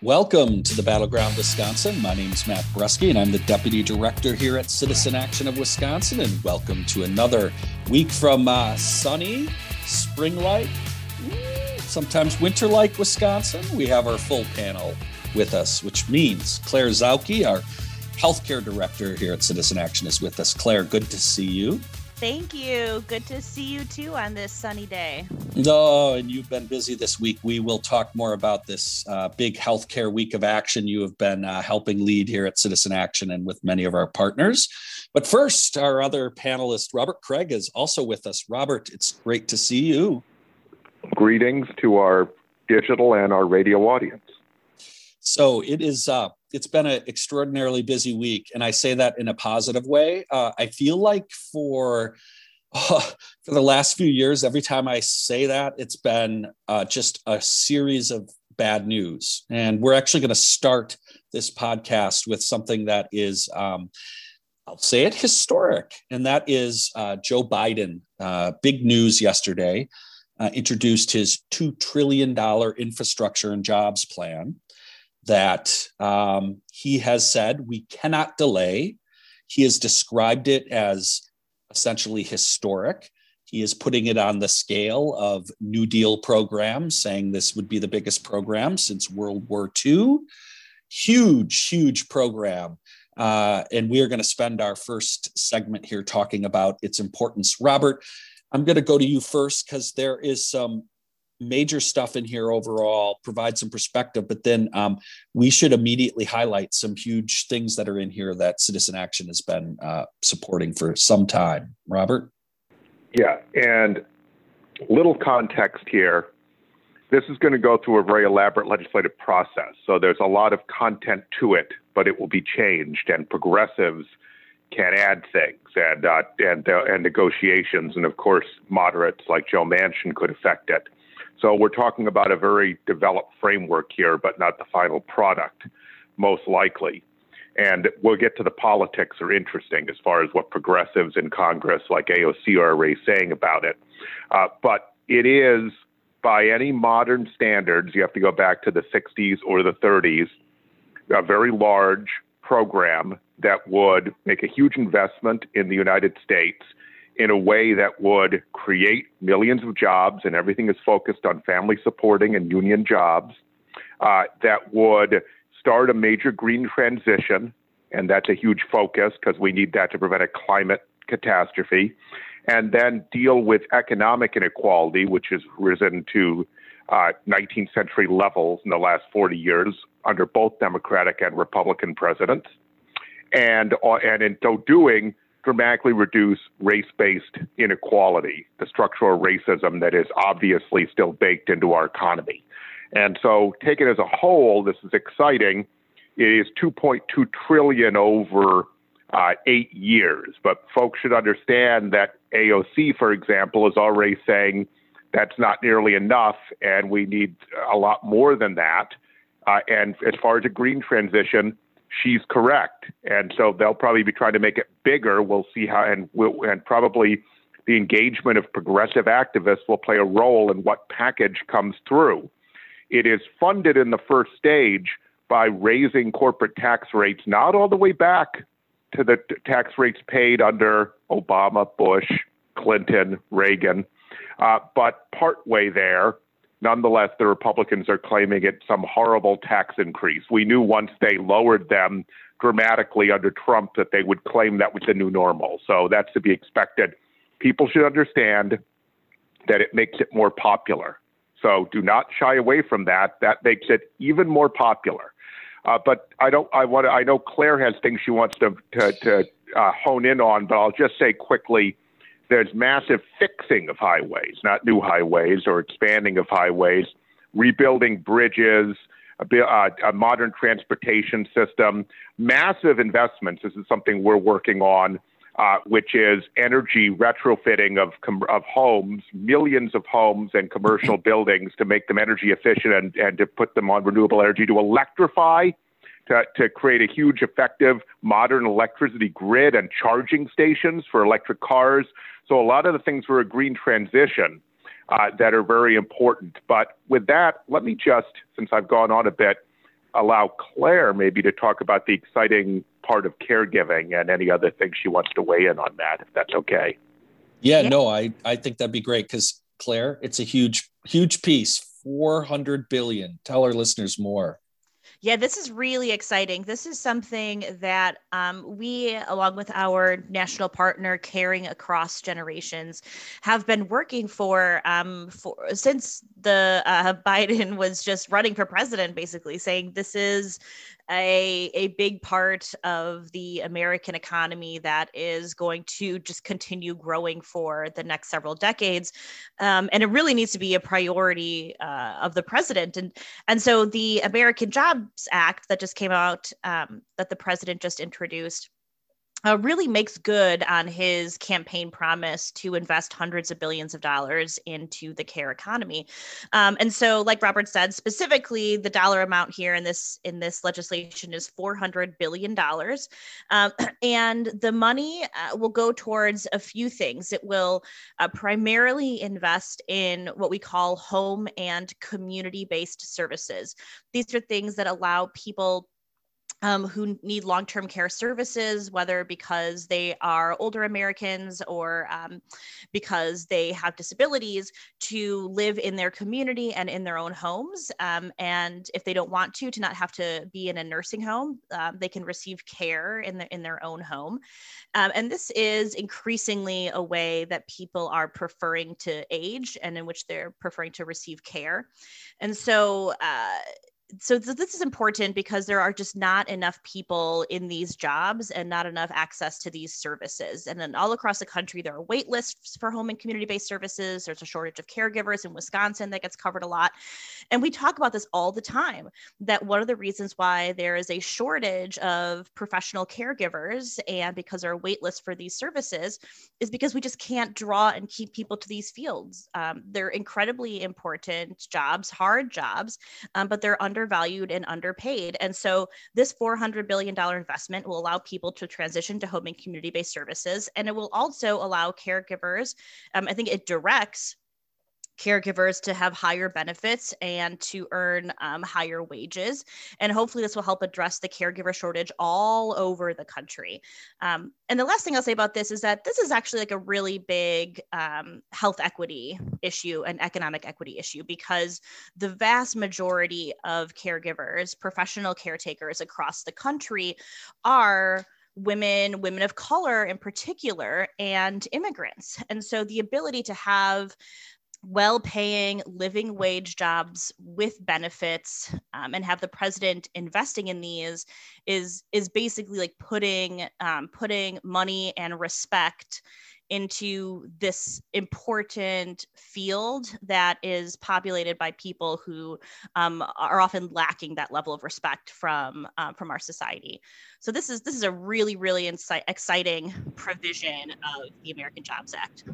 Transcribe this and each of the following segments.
Welcome to the Battleground Wisconsin. My name is Matt Brusky, and I'm the Deputy Director here at Citizen Action of Wisconsin. And welcome to another week from uh, sunny, spring like, sometimes winter like Wisconsin. We have our full panel with us, which means Claire Zautke, our Healthcare Director here at Citizen Action, is with us. Claire, good to see you. Thank you. Good to see you too on this sunny day. No, and you've been busy this week. We will talk more about this uh, big healthcare week of action you have been uh, helping lead here at Citizen Action and with many of our partners. But first, our other panelist, Robert Kraig, is also with us. Robert, it's great to see you. Greetings to our digital and our radio audience. So it is. Uh, it's been an extraordinarily busy week, and I say that in a positive way. Uh, I feel like for for the last few years, every time I say that, it's been uh, just a series of bad news. And we're actually going to start this podcast with something that is, um, I'll say it, historic, and that is uh, Joe Biden. Uh, big news yesterday. Uh, introduced his $2 trillion infrastructure and jobs plan that um, he has said we cannot delay. He has described it as essentially historic. He is putting it on the scale of New Deal programs, saying this would be the biggest program since World War II. Huge, huge program. Uh, and we are going to spend our first segment here talking about its importance. Robert, I'm going to go to you first because there is some major stuff in here overall, provide some perspective, but then um, we should immediately highlight some huge things that are in here that Citizen Action has been uh, supporting for some time. Robert? Yeah, and little context here. This is going to go through a very elaborate legislative process. So there's a lot of content to it, but it will be changed, and progressives can add things and uh, and uh, and negotiations, and of course moderates like Joe Manchin could affect it. So we're talking about a very developed framework here, but not the final product, most likely. And we'll get to the politics are interesting as far as what progressives in Congress like AOC are saying about it. Uh, but it is, by any modern standards, you have to go back to the 60s or the 30s, a very large program that would make a huge investment in the United States in a way that would create millions of jobs, and everything is focused on family supporting and union jobs, uh, that would start a major green transition, and that's a huge focus because we need that to prevent a climate catastrophe, and then deal with economic inequality, which has risen to uh, 19th century levels in the last 40 years under both Democratic and Republican presidents. And, uh, and in so doing, dramatically reduce race based inequality, the structural racism that is obviously still baked into our economy. And so, taken as a whole, this is exciting. It is 2.2 trillion over uh, eight years. But folks should understand that AOC, for example, is already saying that's not nearly enough, and we need a lot more than that. Uh, and as far as a green transition, she's correct. And so they'll probably be trying to make it bigger. We'll see how, and we'll, and probably the engagement of progressive activists will play a role in what package comes through. It is funded in the first stage by raising corporate tax rates, not all the way back to the tax rates paid under Obama, Bush, Clinton, Reagan, uh, but partway there Nonetheless, the Republicans are claiming it's some horrible tax increase. We knew once they lowered them dramatically under Trump that they would claim that was the new normal. So that's to be expected. People should understand that it makes it more popular. So do not shy away from that. That makes it even more popular. Uh, but I don't. I want. I know Claire has things she wants to to, to uh, hone in on, but I'll just say quickly there's massive fixing of highways, not new highways or expanding of highways, rebuilding bridges, a, uh, a, modern transportation system, massive investments. This is something we're working on, uh, which is energy retrofitting of, com- of homes, millions of homes and commercial buildings to make them energy efficient and, and to put them on renewable energy, to electrify to, to create a huge, effective, modern electricity grid and charging stations for electric cars. So, a lot of the things for a green transition uh, that are very important. But with that, let me just, since I've gone on a bit, allow Claire maybe to talk about the exciting part of caregiving and any other things she wants to weigh in on that, if that's okay. Yeah, yeah. no, I, I think that'd be great because Claire, it's a huge, huge piece. 400 billion. Tell our listeners more. Yeah, this is really exciting. This is something that um, we, along with our national partner, Caring Across Generations, have been working for um, for since the uh, Biden was just running for president, basically saying this is a, a big part of the American economy that is going to just continue growing for the next several decades. Um, and it really needs to be a priority uh, of the president. And, and so the American Jobs Act that just came out, um, that the president just introduced, uh, really makes good on his campaign promise to invest hundreds of billions of dollars into the care economy. Um, and so, like Robert said, specifically, the dollar amount here in this in this legislation is 400 billion dollars, um, and the money uh, will go towards a few things. It will uh, primarily invest in what we call home and community based services. These are things that allow people um, who need long term care services, whether because they are older Americans or um, because they have disabilities, to live in their community and in their own homes. Um, and if they don't want to, to not have to be in a nursing home, um, they can receive care in, the, in their own home. Um, and this is increasingly a way that people are preferring to age and in which they're preferring to receive care. And so, uh, so th- this is important because there are just not enough people in these jobs and not enough access to these services. And then all across the country there are wait lists for home and community-based services. There's a shortage of caregivers in wisconsin that gets covered a lot. And we talk about this all the time that one of the reasons why there is a shortage of professional caregivers and because there are wait lists for these services is because we just can't draw and keep people to these fields. Um, they're incredibly important jobs hard jobs um, but they're under undervalued and underpaid. And so this $400 billion investment will allow people to transition to home and community based services. And it will also allow caregivers, um, I think it directs caregivers to have higher benefits and to earn um, higher wages. And hopefully, this will help address the caregiver shortage all over the country. Um, and the last thing I'll say about this is that this is actually like a really big um, health equity issue and economic equity issue because the vast majority of caregivers, professional caretakers across the country, are women, women of color in particular, and immigrants. And so the ability to have well paying living wage jobs with benefits um, and have the president investing in these is is basically like putting um, putting money and respect into this important field that is populated by people who um, are often lacking that level of respect from um, from our society. So this is this is a really really insi- exciting provision of the American Jobs Act.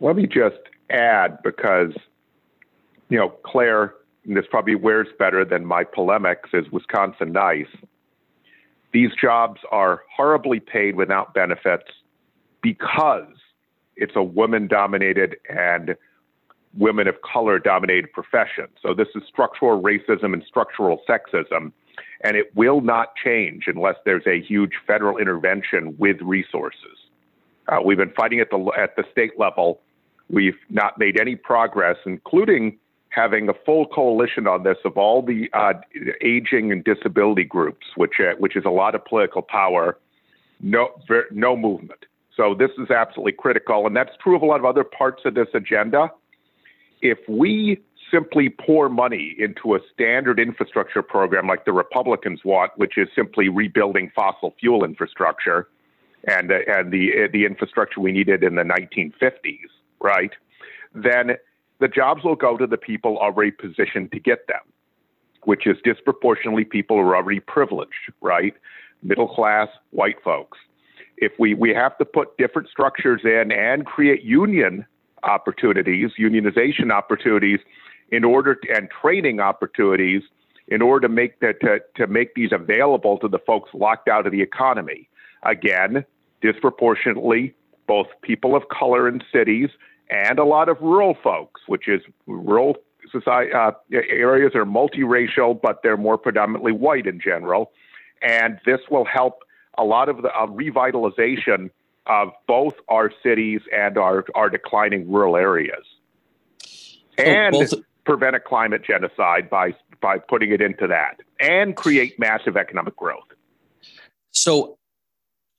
Let me just add because, you know, Claire, this probably wears better than my polemics, is Wisconsin nice. These jobs are horribly paid without benefits because it's a woman dominated and women of color dominated profession. So this is structural racism and structural sexism. And it will not change unless there's a huge federal intervention with resources. Uh, we've been fighting at the at the state level We've not made any progress, including having a full coalition on this of all the uh, aging and disability groups, which uh, which is a lot of political power. No, ver- no movement. So this is absolutely critical, and that's true of a lot of other parts of this agenda. If we simply pour money into a standard infrastructure program like the Republicans want, which is simply rebuilding fossil fuel infrastructure and uh, and the the infrastructure we needed in the 1950s, right, then the jobs will go to the people already positioned to get them, which is disproportionately people who are already privileged, right? Middle class white folks. If we, we have to put different structures in and create union opportunities, unionization opportunities, in order to, and training opportunities in order to make that to, to make these available to the folks locked out of the economy. Again, disproportionately, both people of color in cities and a lot of rural folks, which is rural society, uh, areas are multiracial, but they're more predominantly white in general. And this will help a lot of the uh, revitalization of both our cities and our, our declining rural areas. and both- prevent a climate genocide by, by putting it into that and create massive economic growth. So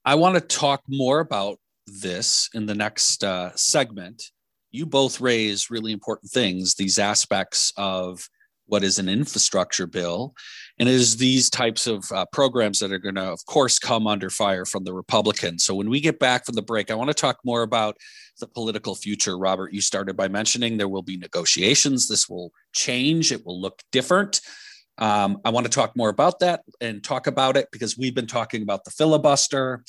I want to talk more about this in the next uh, segment. You both raise really important things, these aspects of what is an infrastructure bill and is these types of uh, programs that are going to of course come under fire from the republicans. So when we get back from the break i want to talk more about the political future. Robert you started by mentioning there will be negotiations. This will change. It will look different um, i want to talk more about that and talk about it because we've been talking about the filibuster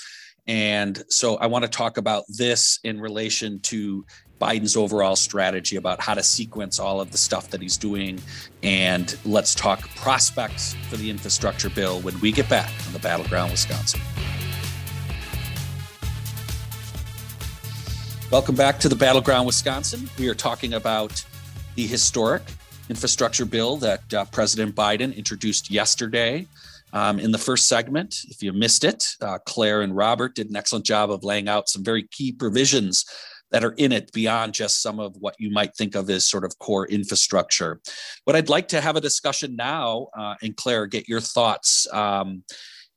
and so I want to talk about this in relation to Biden's overall strategy about how to sequence all of the stuff that he's doing. And let's talk prospects for the infrastructure bill when we get back on the Battleground Wisconsin. Welcome back to the Battleground Wisconsin. We are talking about the historic infrastructure bill that uh, President Biden introduced yesterday. Um, in the first segment, if you missed it, uh, Claire and Robert did an excellent job of laying out some very key provisions that are in it beyond just some of what you might think of as sort of core infrastructure. What I'd like to have a discussion now, uh, and Claire, get your thoughts. Um,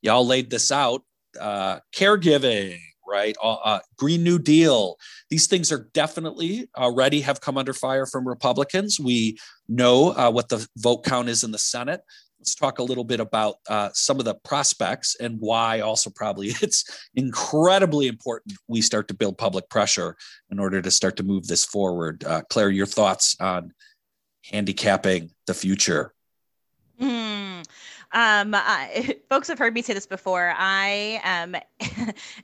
y'all laid this out uh, caregiving, right? Uh, uh, Green New Deal. These things are definitely already have come under fire from Republicans. We know uh, what the vote count is in the Senate let's talk a little bit about uh, some of the prospects and why also probably it's incredibly important we start to build public pressure in order to start to move this forward uh, claire your thoughts on handicapping the future mm. Um, I, folks have heard me say this before. I um,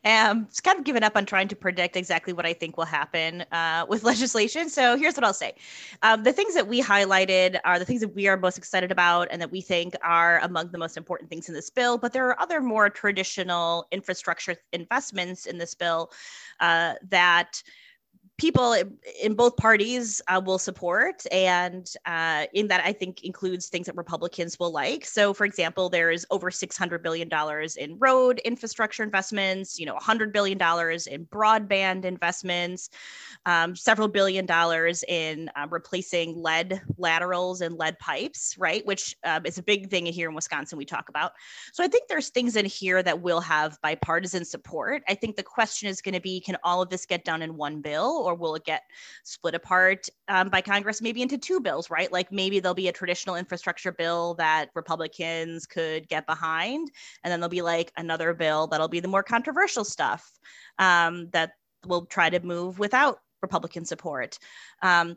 am kind of given up on trying to predict exactly what I think will happen uh, with legislation. So here's what I'll say: um, the things that we highlighted are the things that we are most excited about and that we think are among the most important things in this bill. But there are other more traditional infrastructure investments in this bill uh, that people in both parties uh, will support and uh, in that i think includes things that republicans will like. So for example there is over $600 billion in road infrastructure investments you know $100 billion in broadband investments um, several billion dollars in uh, replacing lead laterals and lead pipes right which um, is a big thing here in wisconsin we talk about. So i think there's things in here that will have bipartisan support. I think the question is going to be can all of this get done in one bill or will it get split apart um, by Congress, maybe into two bills, right? Like maybe there'll be a traditional infrastructure bill that Republicans could get behind, and then there'll be like another bill that'll be the more controversial stuff um, that will try to move without Republican support. Um,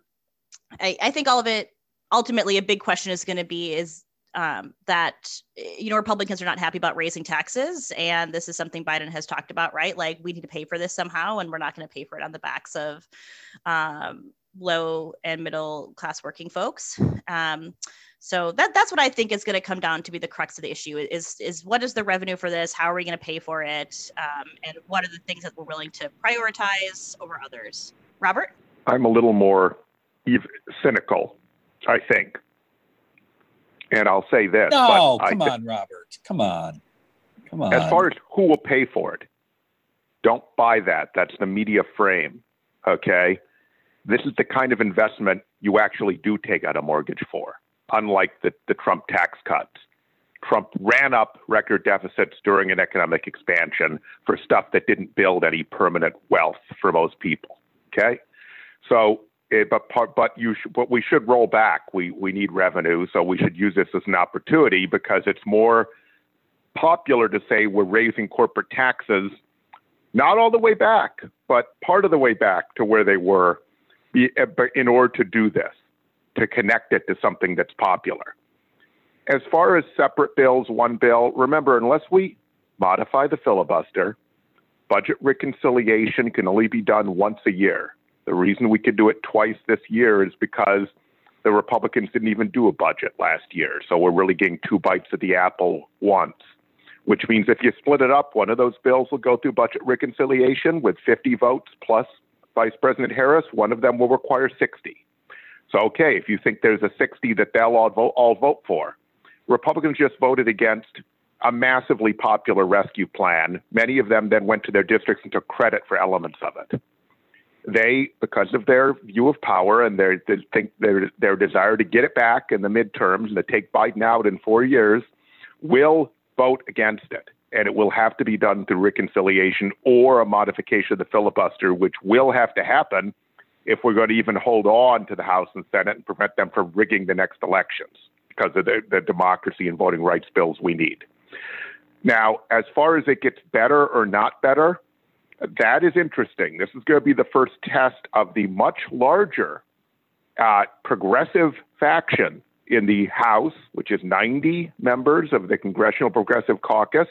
I, I think all of it ultimately a big question is going to be is um, that you know Republicans are not happy about raising taxes, and this is something Biden has talked about, right? Like we need to pay for this somehow, and we're not going to pay for it on the backs of um, low and middle class working folks. Um, so that that's what I think is going to come down to be the crux of the issue is is what is the revenue for this? How are we going to pay for it? Um, and what are the things that we're willing to prioritize over others? Robert, I'm a little more cynical, I think. And I'll say this. No, come I, on, Robert. Come on. Come on. As far as who will pay for it, don't buy that. That's the media frame. Okay. This is the kind of investment you actually do take out a mortgage for, unlike the, the Trump tax cuts. Trump ran up record deficits during an economic expansion for stuff that didn't build any permanent wealth for most people. Okay. So it, eh, but part, but you should, but we should roll back. We we need revenue, so we should use this as an opportunity because it's more popular to say we're raising corporate taxes, not all the way back, but part of the way back to where they were, eh, in order to do this, to connect it to something that's popular. As far as separate bills, one bill, remember, unless we modify the filibuster, budget reconciliation can only be done once a year. The reason we could do it twice this year is because the Republicans didn't even do a budget last year. So we're really getting two bites of the apple once, which means if you split it up, one of those bills will go through budget reconciliation with 50 votes plus Vice President Harris. One of them will require 60. So, okay, if you think there's a 60 that they'll all vote, all vote for, Republicans just voted against a massively popular rescue plan. Many of them then went to their districts and took credit for elements of it. They, because of their view of power and their think their their desire to get it back in the midterms and to take Biden out in four years, will vote against it. And it will have to be done through reconciliation or a modification of the filibuster, which will have to happen if we're going to even hold on to the House and Senate and prevent them from rigging the next elections because of the, the democracy and voting rights bills we need. Now, as far as it gets better or not better, that is interesting. This is going to be the first test of the much larger uh, progressive faction in the House, which is 90 members of the Congressional Progressive Caucus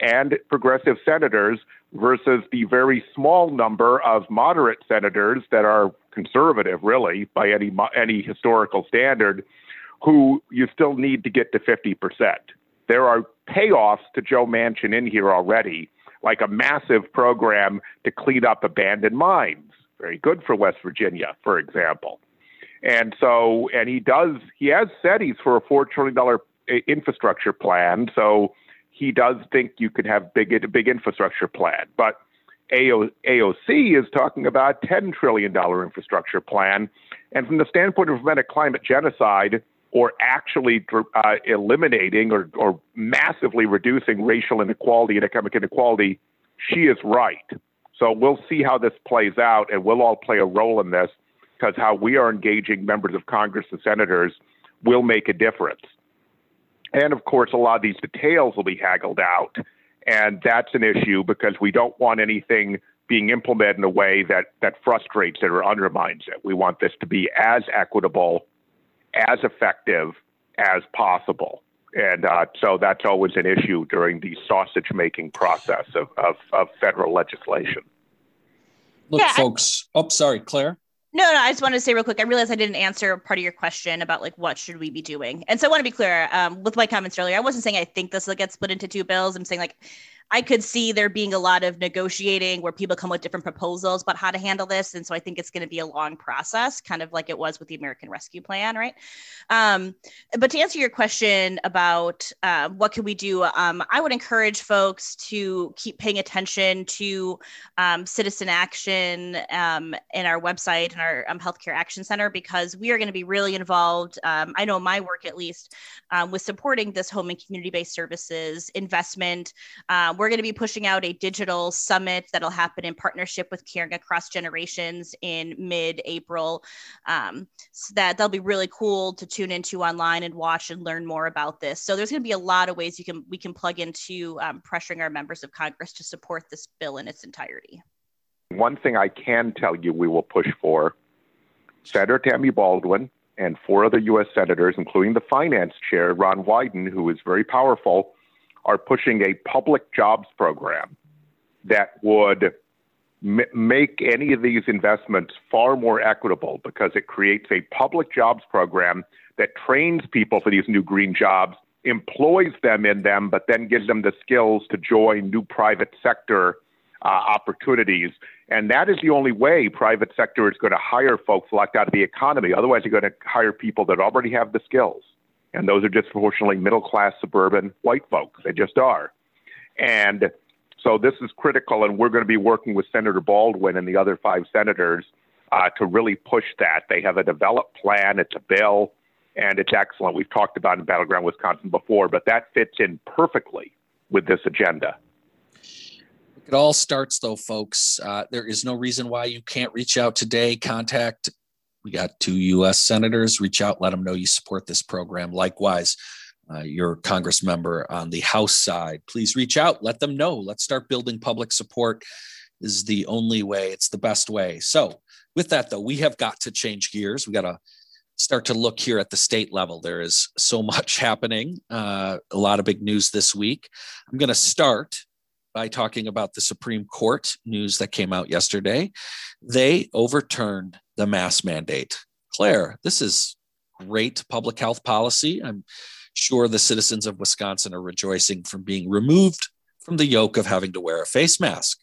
and progressive senators versus the very small number of moderate senators that are conservative, really, by any any historical standard, who you still need to get to 50%. There are payoffs to Joe Manchin in here already, like a massive program to clean up abandoned mines. Very good for West Virginia, for example. And so, and he does, he has said he's for a $4 trillion eh, infrastructure plan. So he does think you could have big, a big infrastructure plan. But AOC is talking about a $10 trillion infrastructure plan. And from the standpoint of preventing climate genocide, or actually uh, eliminating or, or massively reducing racial inequality and economic inequality, she is right. So we'll see how this plays out, and we'll all play a role in this because how we are engaging members of Congress and senators will make a difference. And of course, a lot of these details will be haggled out. And that's an issue because we don't want anything being implemented in a way that, that frustrates it or undermines it. We want this to be as equitable as effective as possible. And uh, so that's always an issue during the sausage making process of, of, of, federal legislation. Look, yeah, folks. I, oh, sorry, Claire. No, no, I just wanted to say real quick. I realized I didn't answer part of your question about like what should we be doing, and so I want to be clear um, with my comments earlier. I wasn't saying I think this will get split into two bills. I'm saying like I could see there being a lot of negotiating where people come with different proposals about how to handle this. And so I think it's going to be a long process, kind of like it was with the American Rescue Plan, right? Um, but to answer your question about uh, what can we do, um, I would encourage folks to keep paying attention to um, citizen action um, in our website and our um, Healthcare Action Center because we are going to be really involved. Um, I know my work at least with supporting this home and community based services investment. Uh, we're going to be pushing out a digital summit that'll happen in partnership with Caring Across Generations in mid-April. Um, so that that'll be really cool to tune into online and watch and learn more about this. So there's going to be a lot of ways you can we can plug into um, pressuring our members of Congress to support this bill in its entirety. One thing I can tell you we will push for Senator Tammy Baldwin and four other U.S. senators, including the finance chair, Ron Wyden, who is very powerful, are pushing a public jobs program that would m- make any of these investments far more equitable because it creates a public jobs program that trains people for these new green jobs, employs them in them, but then gives them the skills to join new private sector uh, opportunities. And that is the only way private sector is going to hire folks locked out of the economy. Otherwise, you're going to hire people that already have the skills and those are disproportionately middle class suburban white folks. They just are. And so this is critical, and we're going to be working with Senator Baldwin and the other five senators uh, to really push that. They have a developed plan, it's a bill, and it's excellent. We've talked about in Battleground Wisconsin before, but that fits in perfectly with this agenda. It all starts, though, folks. Uh, there is no reason why you can't reach out today. Contact we got two U.S. senators. Reach out, let them know you support this program. Likewise, uh, your Congress member on the House side, please reach out, let them know. Let's start building public support. Is the only way. It's the best way. So, with that though, we have got to change gears. We got to start to look here at the state level. There is so much happening. Uh, a lot of big news this week. I'm going to start by talking about the Supreme Court news that came out yesterday. They overturned the mask mandate. Claire, this is great public health policy. I'm sure the citizens of Wisconsin are rejoicing from being removed from the yoke of having to wear a face mask.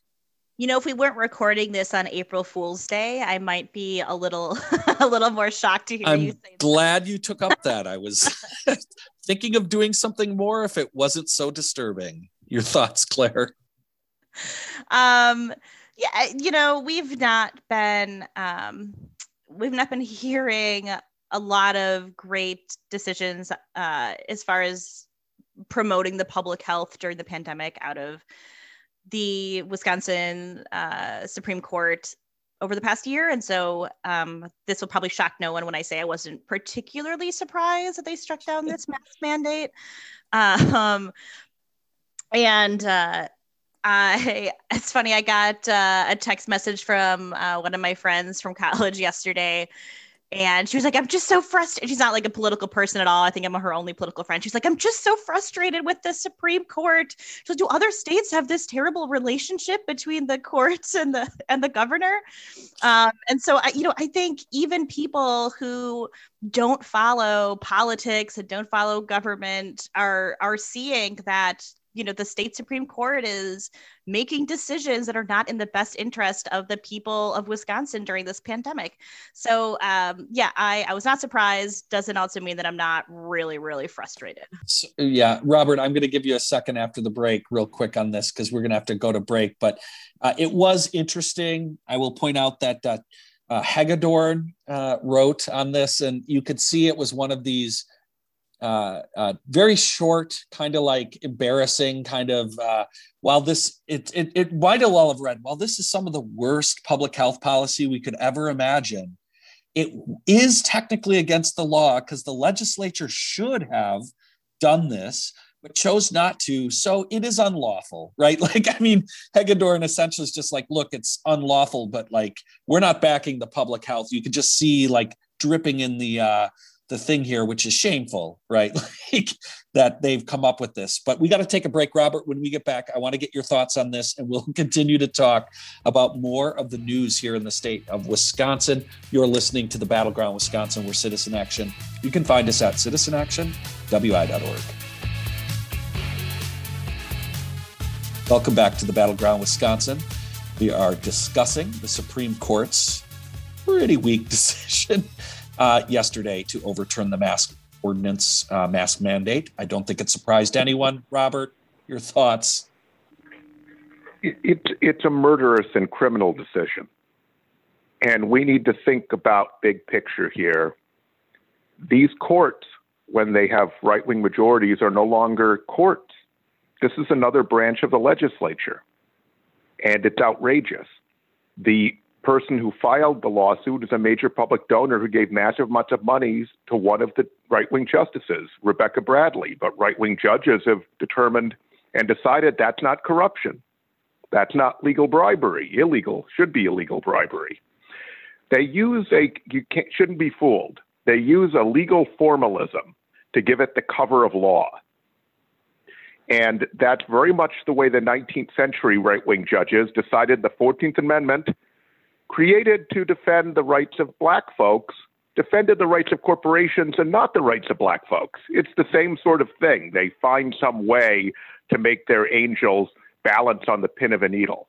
you know, if we weren't recording this on April Fool's Day, I might be a little a little more shocked to hear I'm you say glad you took up that. I was thinking of doing something more if it wasn't so disturbing. Your thoughts, Claire? Um yeah, you know, we've not been um we've not been hearing a lot of great decisions uh as far as promoting the public health during the pandemic out of the Wisconsin uh, Supreme Court over the past year. And so um, this will probably shock no one when I say I wasn't particularly surprised that they struck down this mask mandate. Um, and uh, I, it's funny, I got uh, a text message from uh, one of my friends from college yesterday and she was like, I'm just so frustrated. She's not like a political person at all. I think I'm her only political friend. She's like, I'm just so frustrated with the Supreme Court. Like, do other states have this terrible relationship between the courts and the and the governor? Um, and so I, you know, I think even people who don't follow politics and don't follow government are are seeing that you know the state supreme court is making decisions that are not in the best interest of the people of wisconsin during this pandemic. So um, yeah I, I was not surprised. Doesn't also mean that i'm not really really frustrated. So, yeah robert i'm going to give you a second after the break real quick on this because we're going to have to go to break. But uh, it was interesting. I will point out that uh, uh, hagedorn uh, wrote on this and you could see it was one of these uh, uh, very short, kind of like embarrassing, kind of. Uh, while this, it, it, it might all have read, while this is some of the worst public health policy we could ever imagine, it is technically against the law because the legislature should have done this, but chose not to. So it is unlawful, right? Like, I mean, Hagedorn essentially is just like, look, it's unlawful, but like, we're not backing the public health. You could just see like dripping in the, uh, the thing here, which is shameful, right? like that they've come up with this. But we got to take a break, Robert. When we get back, I want to get your thoughts on this, and we'll continue to talk about more of the news here in the state of Wisconsin. You're listening to the Battleground Wisconsin, where Citizen Action. You can find us at citizenactionwi.org. Welcome back to the Battleground Wisconsin. We are discussing the Supreme Court's pretty weak decision uh, yesterday to overturn the mask ordinance, uh, mask mandate. I don't think it surprised anyone. Robert, your thoughts? It's it's a murderous and criminal decision, and we need to think about big picture here. These courts, when they have right wing majorities, are no longer courts. This is another branch of the legislature, and it's outrageous. The person who filed the lawsuit is a major public donor who gave massive amounts of money to one of the right wing justices, Rebecca Bradley. But right wing judges have determined and decided that's not corruption. That's not legal bribery. Illegal, should be illegal bribery. They use a, you shouldn't be fooled. They use a legal formalism to give it the cover of law. And that's very much the way the 19th century right wing judges decided the 14th Amendment created to defend the rights of black folks, defended the rights of corporations and not the rights of black folks. It's the same sort of thing. They find some way to make their angels balance on the pin of a needle.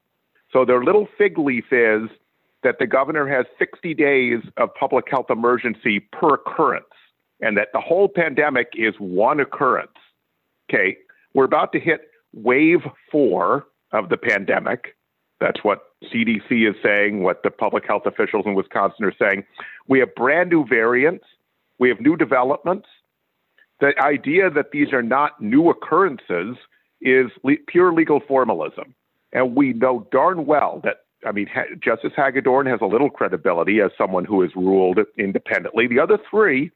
So their little fig leaf is that the governor has 60 days of public health emergency per occurrence, and that the whole pandemic is one occurrence. Okay, we're about to hit wave four of the pandemic. That's what CDC is saying, what the public health officials in Wisconsin are saying. We have brand new variants, we have new developments. The idea that these are not new occurrences is le- pure legal formalism. And we know darn well that, I mean, ha- Justice Hagedorn has a little credibility as someone who has ruled independently. The other three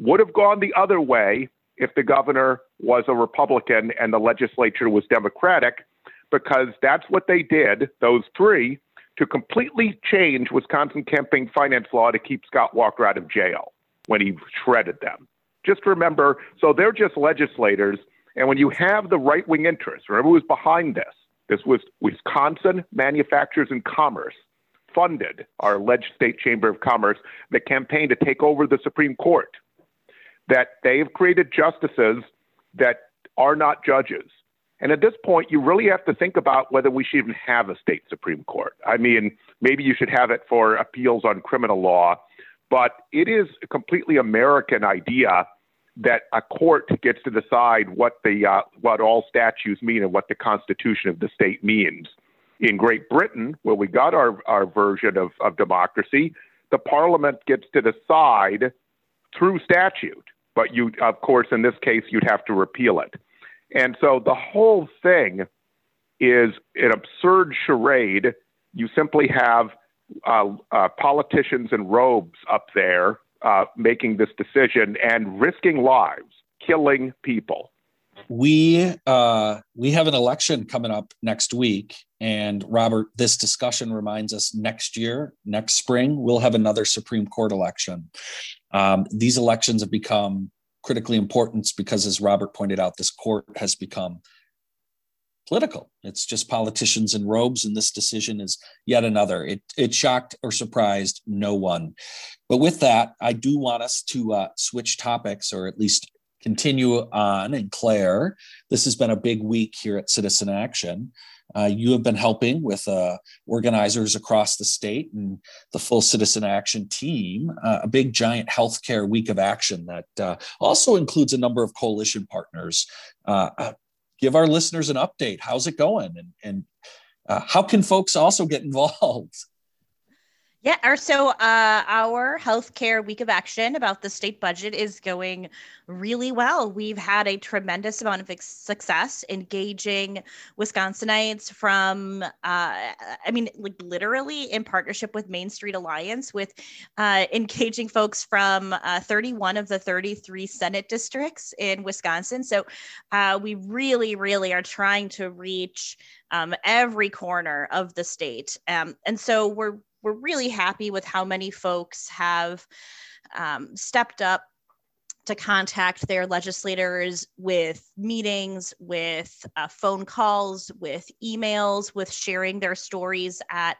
would have gone the other way if the governor was a Republican and the legislature was Democratic because that's what they did, those three, to completely change Wisconsin campaign finance law to keep Scott Walker out of jail when he shredded them. Just remember, so they're just legislators. And when you have the right wing interests, remember who was behind this? This was Wisconsin Manufacturers and Commerce funded our alleged state chamber of commerce the campaign to take over the Supreme Court. That they have created justices that are not judges And at this point, you really have to think about whether we should even have a state Supreme Court. I mean, maybe you should have it for appeals on criminal law, but it is a completely American idea that a court gets to decide what the uh, what all statutes mean and what the Constitution of the state means. In Great Britain, where we got our, our version of, of democracy, the Parliament gets to decide through statute. But you, of course, in this case, you'd have to repeal it. And so the whole thing is an absurd charade. You simply have uh, uh, politicians in robes up there uh, making this decision and risking lives, killing people. We uh, we have an election coming up next week, and Robert, this discussion reminds us next year, next spring, we'll have another Supreme Court election. Um, these elections have become critically important because, as Robert pointed out, this court has become political. It's just politicians in robes, and this decision is yet another. It it shocked or surprised no one. But with that, I do want us to uh, switch topics, or at least continue on. And Claire, this has been a big week here at Citizen Action. Uh, you have been helping with uh, organizers across the state and the full Citizen Action team, uh, a big giant healthcare week of action that uh, also includes a number of coalition partners. Uh, uh, give our listeners an update. How's it going? And, and how can folks also get involved? Yeah, or so uh, our healthcare week of action about the state budget is going really well. We've had a tremendous amount of success engaging Wisconsinites from, uh, I mean, like literally in partnership with Main Street Alliance, with uh, engaging folks from uh, 31 of the 33 Senate districts in Wisconsin. So uh, we really, really are trying to reach um, every corner of the state. Um, and so we're we're really happy with how many folks have um, stepped up to contact their legislators with meetings, with uh, phone calls, with emails, with sharing their stories at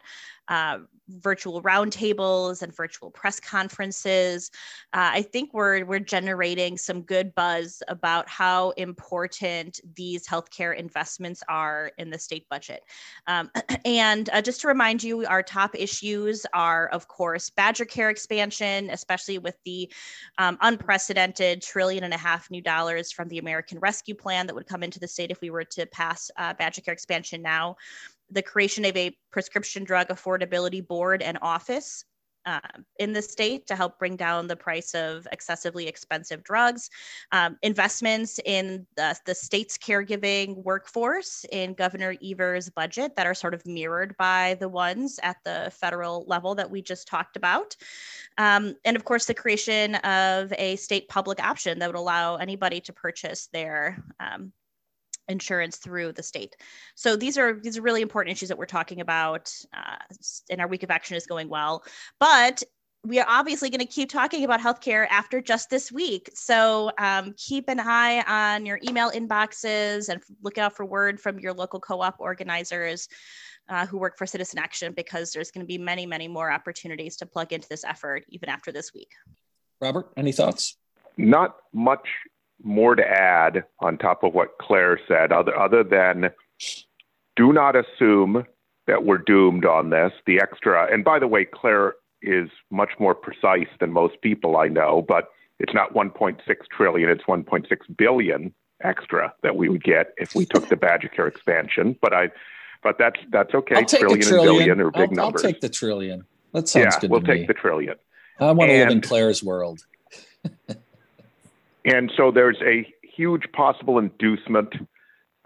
uh, virtual roundtables and virtual press conferences. Uh, I think we're we're generating some good buzz about how important these healthcare investments are in the state budget. Um, and uh, just to remind you, our top issues are, of course, Badger Care expansion, especially with the um, unprecedented trillion and a half new dollars from the American Rescue Plan that would come into the state if we were to pass uh, Badger Care expansion now the creation of a prescription drug affordability board and office uh, in the state to help bring down the price of excessively expensive drugs, um, investments in the, the, state's caregiving workforce in Governor Evers' budget that are sort of mirrored by the ones at the federal level that we just talked about. Um, and of course, the creation of a state public option that would allow anybody to purchase their um, insurance through the state. So these are these are really important issues that we're talking about, uh, and our week of action is going well. But we are obviously going to keep talking about healthcare after just this week. So um, keep an eye on your email inboxes and look out for word from your local co-op organizers. Uh, who work for Citizen Action because there's going to be many, many more opportunities to plug into this effort even after this week. Robert, any thoughts? Not much more to add on top of what Claire said, other, other than do not assume that we're doomed on this. The extra, and by the way, Claire is much more precise than most people I know, but it's not 1.6 trillion, it's 1.6 billion extra that we would get if we took the Badger Care expansion. But I, but that's that's okay. Trillion, trillion, and billion are big I'll, numbers. I'll take the trillion. That sounds yeah, good. We'll take me. the trillion. I want to live in Claire's world. And so there's a huge possible inducement.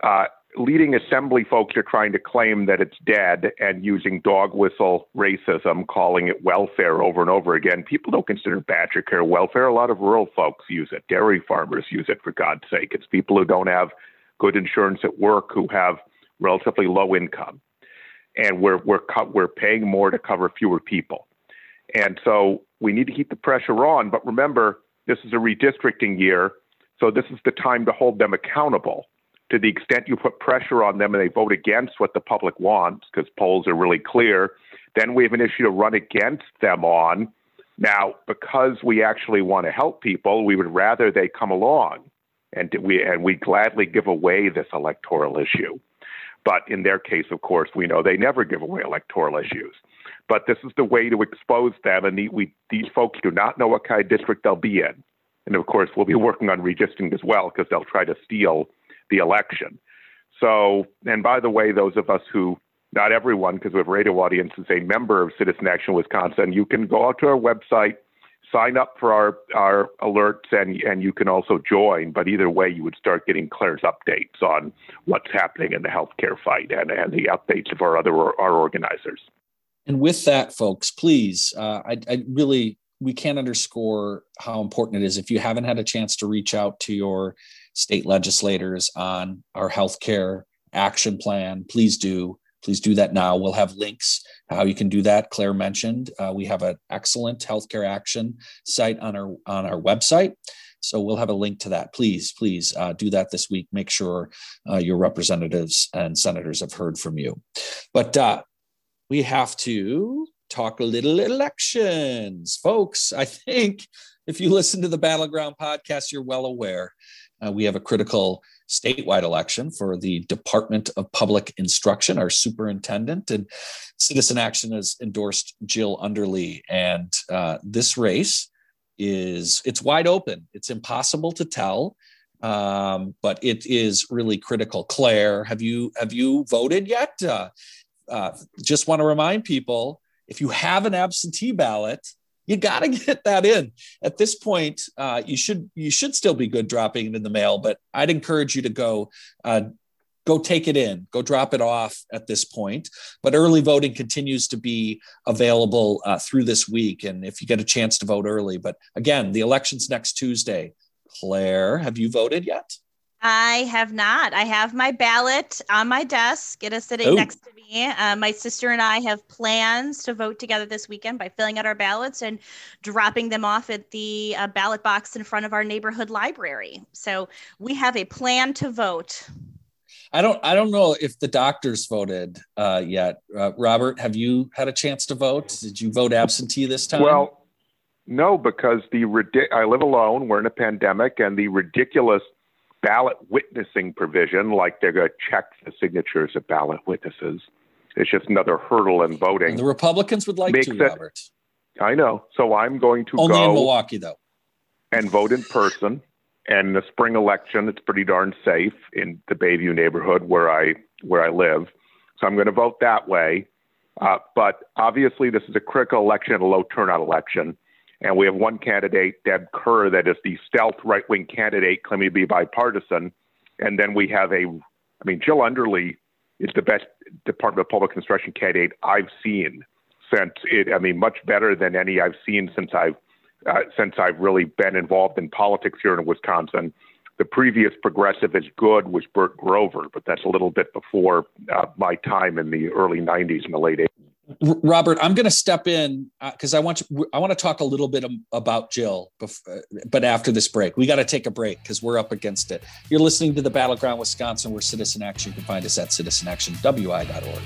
Uh, leading assembly folks are trying to claim that it's dead and using dog whistle racism, calling it welfare over and over again. People don't consider Badger Care welfare. A lot of rural folks use it. Dairy farmers use it, for God's sake. It's people who don't have good insurance at work who have relatively low income. And we're, we're, co- we're paying more to cover fewer people. And so we need to keep the pressure on. But remember, this is a redistricting year, so this is the time to hold them accountable. To the extent you put pressure on them and they vote against what the public wants, because polls are really clear, then we have an issue to run against them on. Now, because we actually want to help people, we would rather they come along and we and we gladly give away this electoral issue. But in their case, of course, we know they never give away electoral issues. But this is the way to expose them, and the, we, these folks do not know what kind of district they'll be in. And of course, we'll be working on redistricting as well because they'll try to steal the election. So, and by the way, those of us who, not everyone, because we have radio audience, is a member of Citizen Action Wisconsin, you can go out to our website, sign up for our, our alerts, and, and you can also join. But either way, you would start getting Claire's updates on what's happening in the healthcare fight and, and the updates of our other our organizers. And with that, folks, please, uh, I, I really we can't underscore how important it is. If you haven't had a chance to reach out to your state legislators on our healthcare action plan, please do. Please do that now. We'll have links how you can do that. Claire mentioned uh, we have an excellent healthcare action site on our on our website. So we'll have a link to that. Please, please uh, do that this week. Make sure uh, your representatives and senators have heard from you. But uh, we have to talk a little elections, folks. I think if you listen to the Battleground podcast, you're well aware uh, we have a critical statewide election for the Department of Public Instruction, our superintendent, and Citizen Action has endorsed Jill Underly. And uh, this race is it's wide open. It's impossible to tell, um, but it is really critical. Claire, have you have you voted yet? Uh, uh, just want to remind people if you have an absentee ballot, you got to get that in. At this point uh, you should you should still be good dropping it in the mail but i'd encourage you to go uh, go take it in go drop it off at this point. But early voting continues to be available uh, through this week and if you get a chance to vote early. But again the election's next tuesday. Claire have you voted yet I have not. I have my ballot on my desk. It is sitting Ooh. next to me. Uh, my sister and I have plans to vote together this weekend by filling out our ballots and dropping them off at the uh, ballot box in front of our neighborhood library. So we have a plan to vote. I don't. I don't know if the doctors voted uh, yet. Uh, Robert, have you had a chance to vote? Did you vote absentee this time? Well, no, because the I live alone. We're in a pandemic, and the ridiculous ballot witnessing provision, like they're going to check the signatures of ballot witnesses. It's just another hurdle in voting. And the Republicans would like to, it, Robert. I know. So I'm going to Only go in Milwaukee, though, and vote in person. And the spring election, it's pretty darn safe in the Bayview neighborhood where I where I live. So I'm going to vote that way. Uh, but obviously, this is a critical election, a low turnout election. And we have one candidate, Deb Kerr, that is the stealth right wing candidate claiming to be bipartisan. And then we have a, I mean, Jill Underly is the best Department of Public Instruction candidate I've seen since it, I mean, much better than any I've seen since I've, uh, since I've really been involved in politics here in Wisconsin. The previous progressive as good was Bert Grover, but that's a little bit before uh, my time in the early 90s and the late 80s. Robert, I'm going to step in because uh, I want to, I want to talk a little bit about Jill, before, but after this break, we got to take a break because we're up against it. You're listening to the Battleground Wisconsin, where Citizen Action. You can find us at citizenactionwi.org.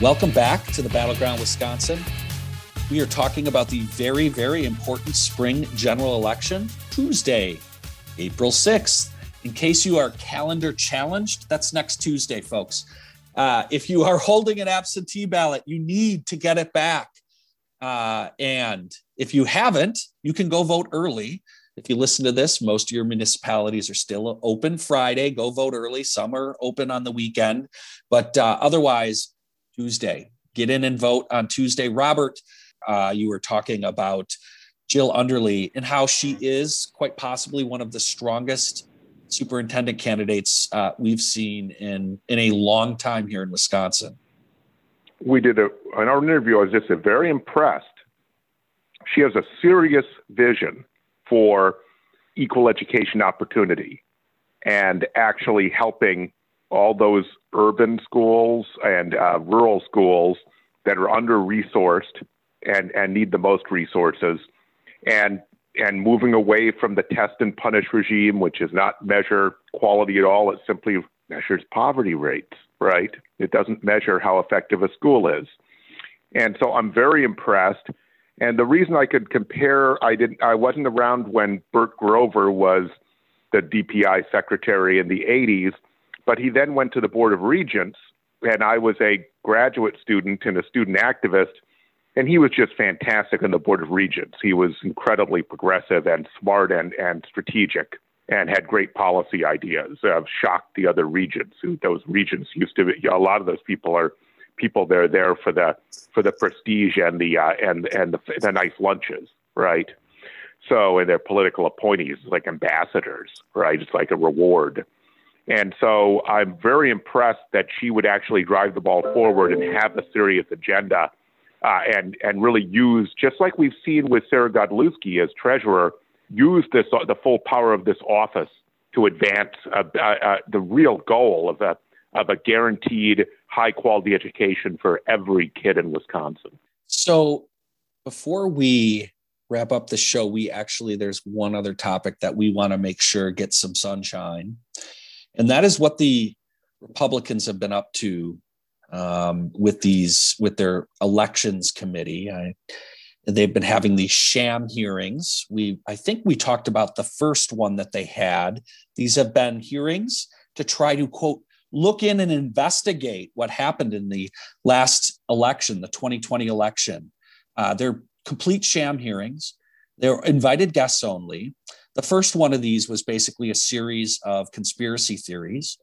Welcome back to the Battleground Wisconsin. We are talking about the very, very important spring general election, Tuesday, April 6th. In case you are calendar challenged, that's next Tuesday, folks. Uh, if you are holding an absentee ballot, you need to get it back. Uh, and if you haven't, you can go vote early. If you listen to this, most of your municipalities are still open Friday. Go vote early. Some are open on the weekend, but uh, otherwise, Tuesday, get in and vote on Tuesday. Robert, uh, you were talking about Jill Underly and how she is quite possibly one of the strongest superintendent candidates uh, we've seen in in a long time here in Wisconsin. We did a in our interview. I was just very impressed. She has a serious vision for equal education opportunity and actually helping all those urban schools and uh, rural schools that are under resourced and, and need the most resources and and moving away from the test and punish regime, which does not measure quality at all. It simply measures poverty rates, right? It doesn't measure how effective a school is. And so I'm very impressed. And the reason I could compare, I didn't, I wasn't around when Bert Grover was the DPI secretary in the 80s, but he then went to the Board of Regents, and I was a graduate student and a student activist, and he was just fantastic on the Board of Regents. He was incredibly progressive and smart and, and strategic and had great policy ideas, uh, shocked the other regents. Those regents used to be, a lot of those people are people that are there for the for the prestige and the uh, and and the, the nice lunches, right? So and they're political appointees like ambassadors, right? It's like a reward. And so I'm very impressed that she would actually drive the ball forward and have a serious agenda, uh, and and really use just like we've seen with Sarah Godlewski as treasurer, use this uh, the full power of this office to advance uh, uh, uh the real goal of a of a guaranteed high quality education for every kid in Wisconsin. So before we wrap up the show, we actually, there's one other topic that we want to make sure gets some sunshine. And that is what the Republicans have been up to um, with these, with their elections committee. I, they've been having these sham hearings. We, I think we talked about the first one that they had. These have been hearings to try to quote look in and investigate what happened in the last election, the 2020 election. Uh, they're complete sham hearings. They're invited guests only. The first one of these was basically a series of conspiracy theories.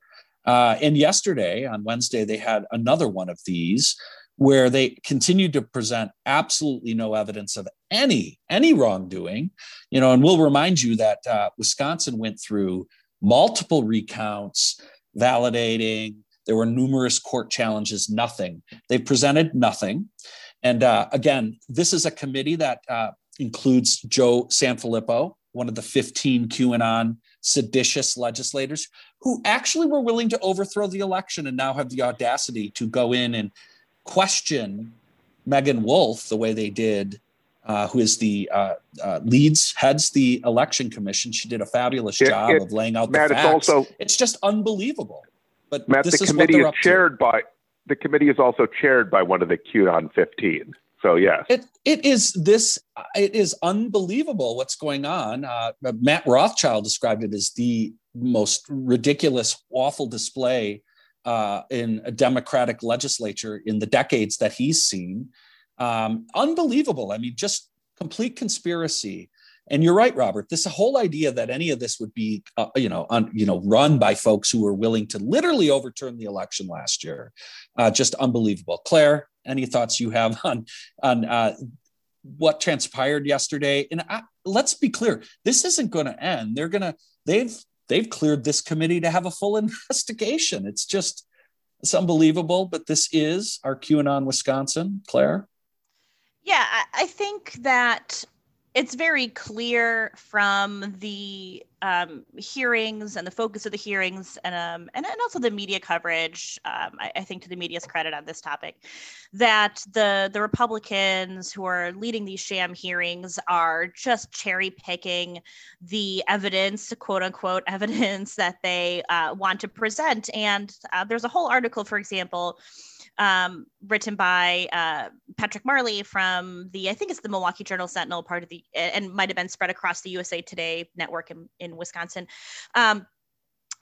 Uh, and yesterday, on Wednesday, they had another one of these where they continued to present absolutely no evidence of any any wrongdoing you know and we'll remind you that uh, wisconsin went through multiple recounts validating. There were numerous court challenges, nothing. They've presented nothing. And uh, again, this is a committee that uh, includes Joe Sanfelippo, one of the 15 QAnon seditious legislators who actually were willing to overthrow the election and now have the audacity to go in and question Meagan Wolfe the way they did uh, who is the uh, uh, leads heads the election commission. She did a fabulous it, job it, of laying out Matt, the facts. It's, also, it's just unbelievable. But Matt, the committee is chaired to. by the committee is also chaired by one of the QAnon 15. So yes, it it is this. It is unbelievable what's going on. Uh, Matt Rothschild described it as the most ridiculous, awful display uh, in a Democratic legislature in the decades that he's seen. Um, unbelievable. I mean, just complete conspiracy. And you're right, Robert. This whole idea that any of this would be, uh, you know, un, you know, run by folks who were willing to literally overturn the election last year, uh, just unbelievable. Claire, any thoughts you have on on uh, what transpired yesterday? And I, let's be clear, this isn't going to end. They're going to they've they've cleared this committee to have a full investigation. It's just it's unbelievable. But this is our QAnon Wisconsin, Claire. Yeah, I, think that it's very clear from the um, hearings and the focus of the hearings and um, and, and also the media coverage. Um, I, I, think to the media's credit on this topic, that the the Republicans who are leading these sham hearings are just cherry picking the evidence, quote unquote evidence that they uh, want to present. And uh, there's a whole article, for example um, written by uh, Patrick Marley from the, I think it's the Milwaukee Journal Sentinel, part of the, and might have been spread across the USA Today network in, in Wisconsin. Um,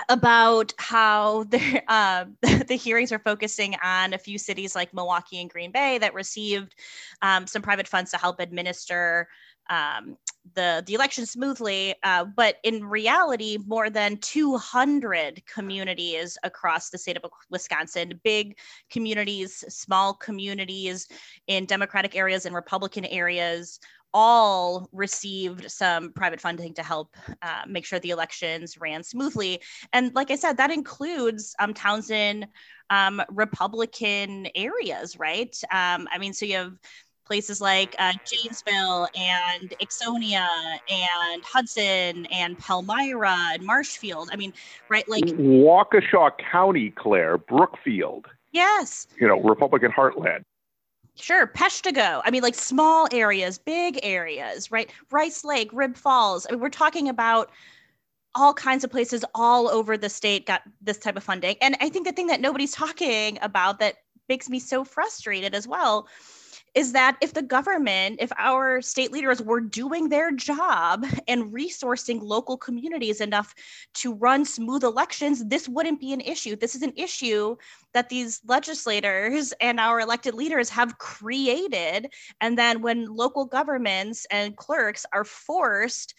about how the, uh, the hearings are focusing on a few cities like Milwaukee and Green Bay that received um, some private funds to help administer um, the the election smoothly. Uh, but in reality, more than 200 communities across the state of Wisconsin, big communities, small communities in Democratic areas and Republican areas, all received some private funding to help uh, make sure the elections ran smoothly. And like I said, that includes um, um, Republican areas, right? Um, I mean, so you have places like uh, Janesville and Ixonia and Hudson and Palmyra and Marshfield. I mean, right, like Waukesha County, Claire, Brookfield. Yes. You know, Republican heartland. Sure, Peshtigo. I mean, like small areas, big areas, right? Rice Lake, Rib Falls. I mean, we're talking about all kinds of places all over the state got this type of funding. And I think the thing that nobody's talking about that makes me so frustrated as well is that if the government, if our state leaders were doing their job and resourcing local communities enough to run smooth elections, this wouldn't be an issue. This is an issue that these legislators and our elected leaders have created. And then when local governments and clerks are forced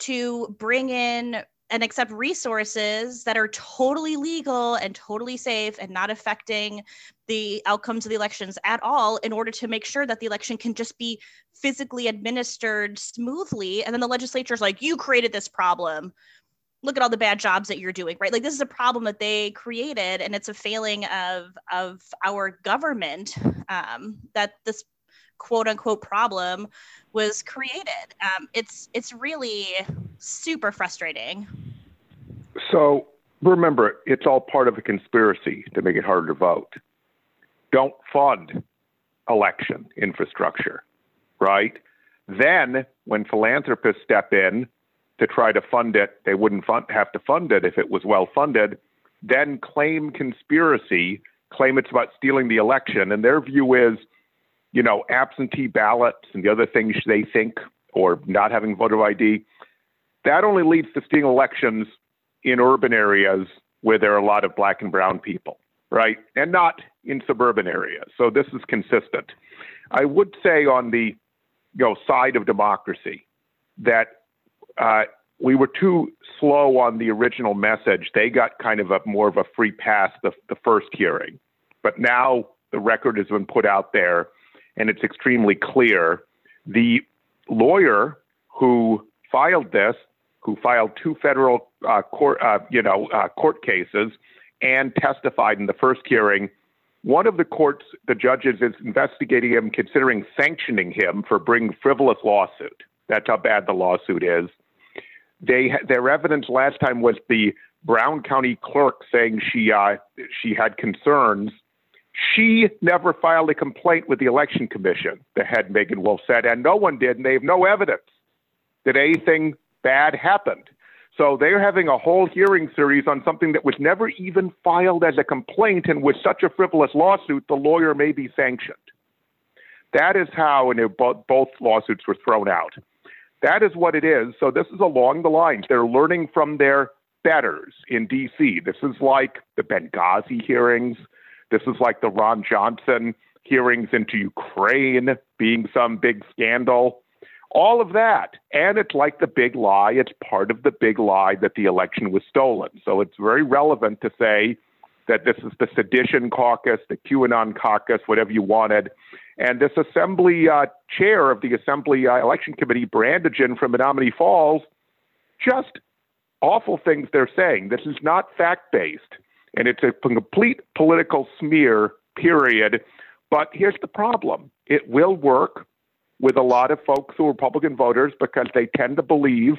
to bring in and accept resources that are totally legal and totally safe and not affecting the outcomes of the elections at all in order to make sure that the election can just be physically administered smoothly and then the legislature is like you created this problem look at all the bad jobs that you're doing right like this is a problem that they created and it's a failing of of our government um, that this quote unquote problem was created. Um, it's it's really super frustrating. So remember, it's all part of a conspiracy to make it harder to vote. Don't fund election infrastructure, right? Then, when philanthropists step in to try to fund it, they wouldn't fund, have to fund it if it was well funded. Then claim conspiracy, claim it's about stealing the election, and their view is you know, absentee ballots and the other things they think, or not having voter ID, that only leads to stealing elections in urban areas where there are a lot of black and brown people, right? And not in suburban areas. So this is consistent. I would say on the you know side of democracy that uh, we were too slow on the original message. They got kind of a more of a free pass the, the first hearing, but now the record has been put out there and it's extremely clear. The lawyer who filed this, who filed two federal uh, court, uh, you know, uh, court cases, and testified in the first hearing. One of the courts, the judges, is investigating him, considering sanctioning him for bringing frivolous lawsuit. That's how bad the lawsuit is. They their evidence last time was the Brown County clerk saying she uh, she had concerns she never filed a complaint with the election commission, the head Meagan Wolfe said, and no one did, and they have no evidence that anything bad happened. So they're having a whole hearing series on something that was never even filed as a complaint, and with such a frivolous lawsuit, the lawyer may be sanctioned. That is how, and both lawsuits were thrown out. That is what it is. So this is along the lines. They're learning from their betters in D.C. This is like the Benghazi hearings this is like the Ron Johnson hearings into Ukraine being some big scandal. All of that. And it's like the big lie. It's part of the big lie that the election was stolen. So it's very relevant to say that this is the sedition caucus, the QAnon caucus, whatever you wanted. And this assembly uh, chair of the Assembly uh, Election Committee, Brandtjen from Menomonee Falls, just awful things they're saying. This is not fact based and it's a complete political smear, period. But here's the problem it will work with a lot of folks who are Republican voters because they tend to believe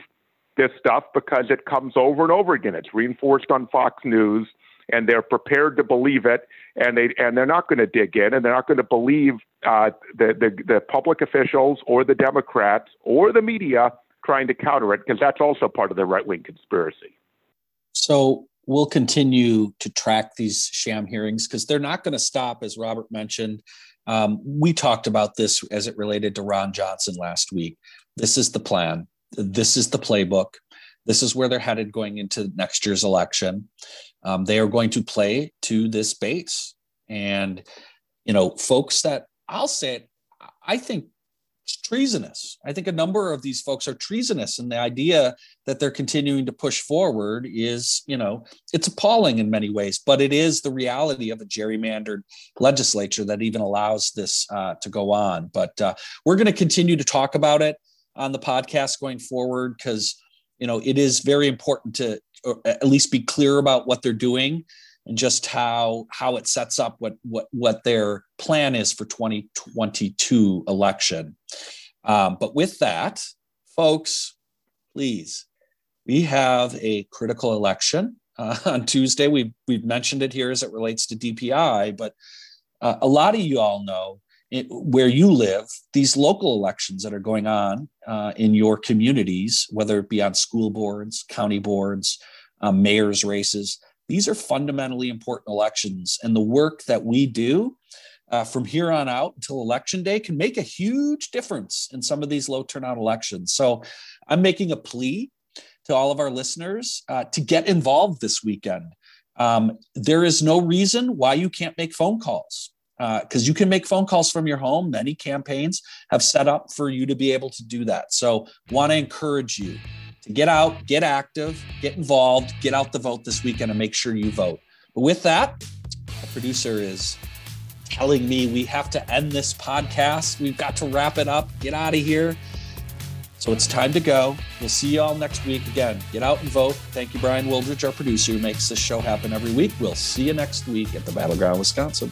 this stuff because it comes over and over again. It's reinforced on Fox News and they're prepared to believe it and they and they're not going to dig in and they're not going to believe uh, the, the the public officials or the Democrats or the media trying to counter it because that's also part of the right wing conspiracy. So we'll continue to track these sham hearings because they're not going to stop, as Robert mentioned. Um, we talked about this as it related to Ron Johnson last week. This is the plan. This is the playbook. This is where they're headed going into next year's election. Um, they are going to play to this base. And, you know, folks that I'll say it, I think treasonous. I think a number of these folks are treasonous, and the idea that they're continuing to push forward is, you know, it's appalling in many ways. But it is the reality of a gerrymandered legislature that even allows this uh, to go on. But uh, we're going to continue to talk about it on the podcast going forward because, you know, it is very important to at least be clear about what they're doing and just how how it sets up what what what their plan is for 2022 election. Um, but with that, folks, please, we have a critical election uh, on Tuesday. We've we've mentioned it here as it relates to DPI, but uh, a lot of you all know it, where you live, these local elections that are going on uh, in your communities, whether it be on school boards, county boards, um, mayor's races, these are fundamentally important elections. And the work that we do uh, from here on out until election day can make a huge difference in some of these low turnout elections. So I'm making a plea to all of our listeners uh, to get involved this weekend. Um, there is no reason why you can't make phone calls because uh, you can make phone calls from your home. Many campaigns have set up for you to be able to do that. So, want to encourage you to get out, get active, get involved, get out the vote this weekend, and make sure you vote. But with that, the producer is telling me we have to end this podcast. We've got to wrap it up, get out of here. So it's time to go. We'll see you all next week. Again, get out and vote. Thank you, Brian Wildridge, our producer, who makes this show happen every week. We'll see you next week at the Battleground, Wisconsin.